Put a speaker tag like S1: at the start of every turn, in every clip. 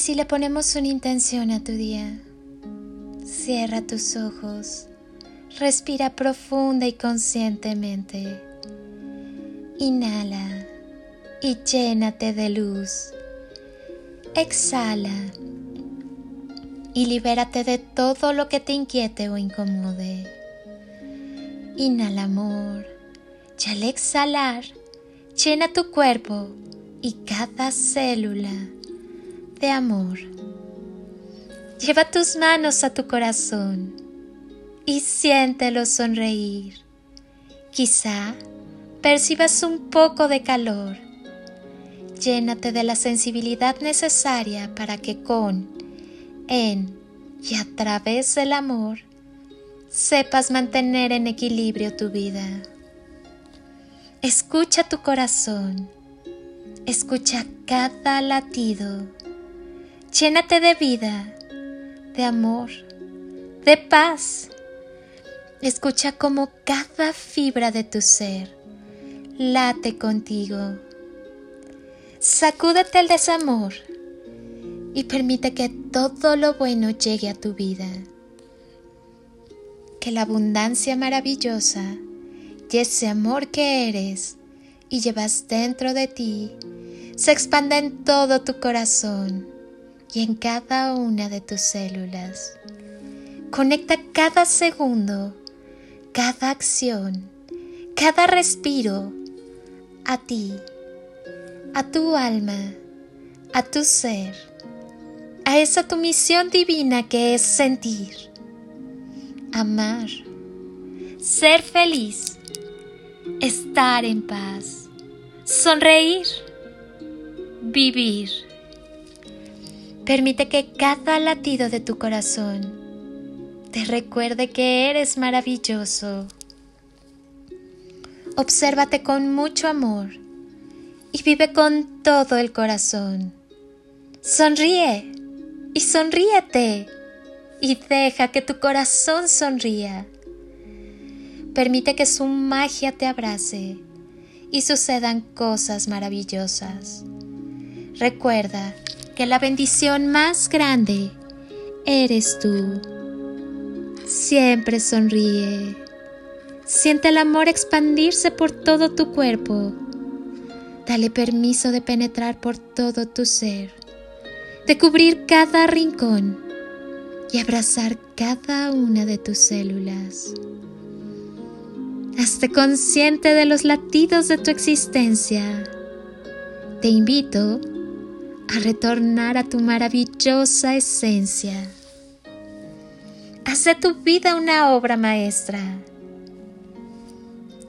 S1: si le ponemos una intención a tu día? Cierra tus ojos, respira profunda y conscientemente. Inhala y llénate de luz. Exhala y libérate de todo lo que te inquiete o incomode. Inhala amor y al exhalar, llena tu cuerpo y cada célula de amor. Lleva tus manos a tu corazón y siéntelo sonreír. Quizá percibas un poco de calor. Llénate de la sensibilidad necesaria para que con, en y a través del amor sepas mantener en equilibrio tu vida. Escucha tu corazón, escucha cada latido, llénate de vida, de amor, de paz. Escucha como cada fibra de tu ser late contigo. Sacúdete el desamor y permite que todo lo bueno llegue a tu vida. Que la abundancia maravillosa y ese amor que eres y llevas dentro de ti se expanda en todo tu corazón y en cada una de tus células. Conecta cada segundo, cada acción, cada respiro a ti, a tu alma, a tu ser, a esa tu misión divina que es sentir, amar, ser feliz, estar en paz, sonreír, vivir. Permite que cada latido de tu corazón te recuerde que eres maravilloso obsérvate con mucho amor y vive con todo el corazón. Sonríe y sonríete y deja que tu corazón sonría. Permite que su magia te abrace y sucedan cosas maravillosas. Recuerda que la bendición más grande eres tú. Siempre sonríe. Siente el amor expandirse por todo tu cuerpo. Dale permiso de penetrar por todo tu ser, de cubrir cada rincón y abrazar cada una de tus células. Hazte consciente de los latidos de tu existencia. Te invito a retornar a tu maravillosa esencia. Haz de tu vida una obra maestra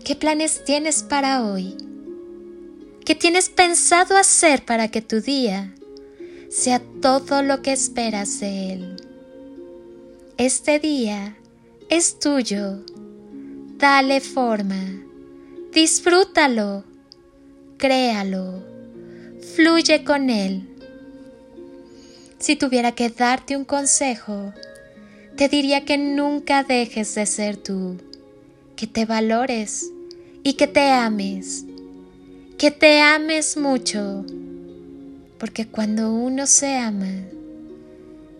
S1: ¿Qué planes tienes para hoy? ¿Qué tienes pensado hacer para que tu día sea todo lo que esperas de él? Este día es tuyo. Dale forma. Disfrútalo. Créalo. Fluye con él. Si tuviera que darte un consejo, te diría que nunca dejes de ser tú que te valores y que te ames, que te ames mucho, porque cuando uno se ama,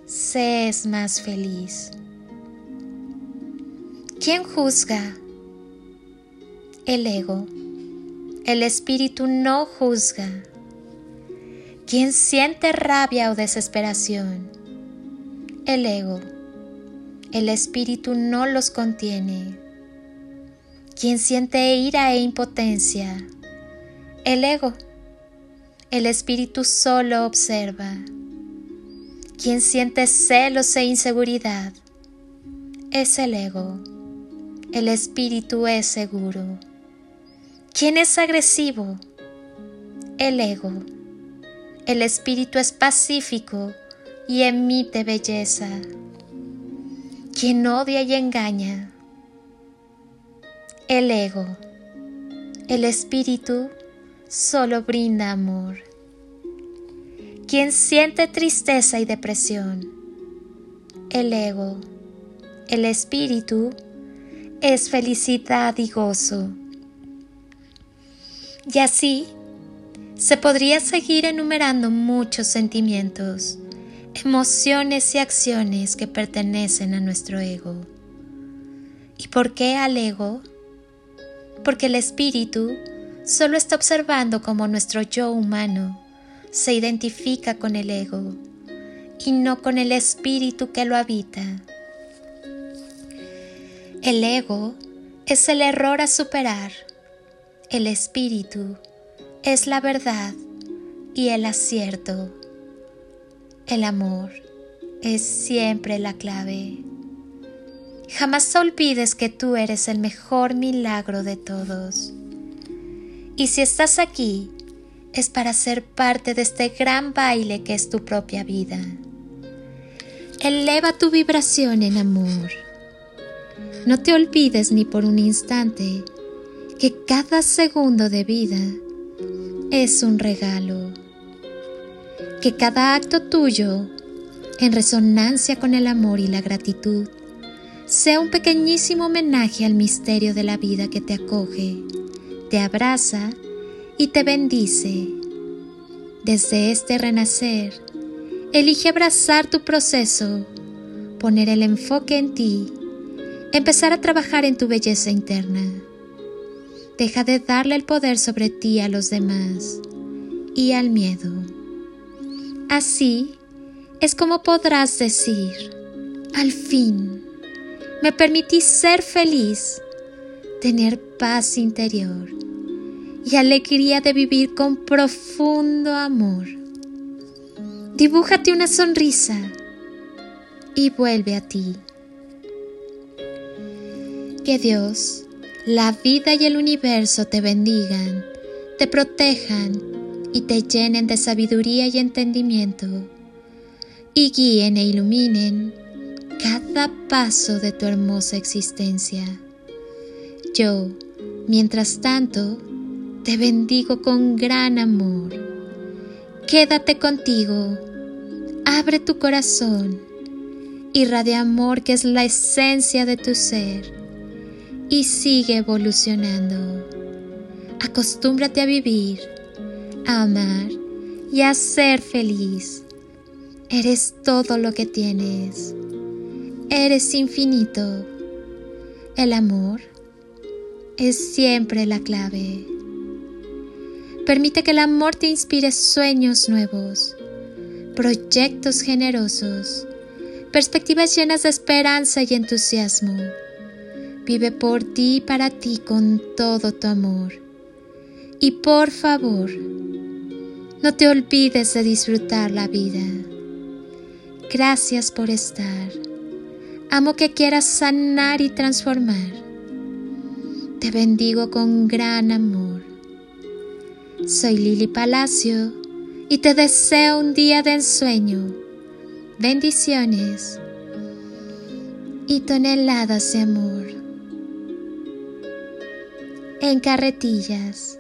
S1: se es más feliz. ¿Quién juzga? El ego. El espíritu no juzga. ¿Quién siente rabia o desesperación? El ego. El espíritu no los contiene quien siente ira e impotencia, el ego, el espíritu solo observa. Quien siente celos e inseguridad, es el ego, el espíritu es seguro. ¿Quién es agresivo? El ego. El espíritu es pacífico y emite belleza. Quien odia y engaña, el ego. El espíritu solo brinda amor. Quien siente tristeza y depresión. El ego. El espíritu es felicidad y gozo. Y así se podría seguir enumerando muchos sentimientos emociones y acciones que pertenecen a nuestro ego. ¿Y por qué al ego? Porque el espíritu solo está observando cómo nuestro yo humano se identifica con el ego y no con el espíritu que lo habita. El ego es el error a superar. El espíritu es la verdad y el acierto. El amor es siempre la clave. Jamás olvides que tú eres el mejor milagro de todos. Y si estás aquí, es para ser parte de este gran baile que es tu propia vida. Eleva tu vibración en amor. No te olvides ni por un instante que cada segundo de vida es un regalo. Que cada acto tuyo, en resonancia con el amor y la gratitud, sea un pequeñísimo homenaje al misterio de la vida que te acoge, te abraza y te bendice. Desde este renacer, elige abrazar tu proceso, poner el enfoque en ti, empezar a trabajar en tu belleza interna. Deja de darle el poder sobre ti a los demás y al miedo. Así es como podrás decir, al fin, me permití ser feliz, tener paz interior y alegría de vivir con profundo amor. Dibújate una sonrisa y vuelve a ti. Que Dios, la vida y el universo te bendigan, te protejan y te llenen de sabiduría y entendimiento, y guíen e iluminen cada paso de tu hermosa existencia. Yo, mientras tanto, te bendigo con gran amor. Quédate contigo, abre tu corazón, irradia amor que es la esencia de tu ser y sigue evolucionando. Acostúmbrate a vivir, a amar y a ser feliz. Eres todo lo que tienes. Eres infinito. El amor es siempre la clave. Permite que el amor te inspire sueños nuevos, proyectos generosos, perspectivas llenas de esperanza y entusiasmo. Vive por ti y para ti con todo tu amor. Y por favor, no te olvides de disfrutar la vida. Gracias por estar. Amo que quieras sanar y transformar. Te bendigo con gran amor. Soy Lili Palacio y te deseo un día de ensueño, bendiciones y toneladas de amor. En carretillas.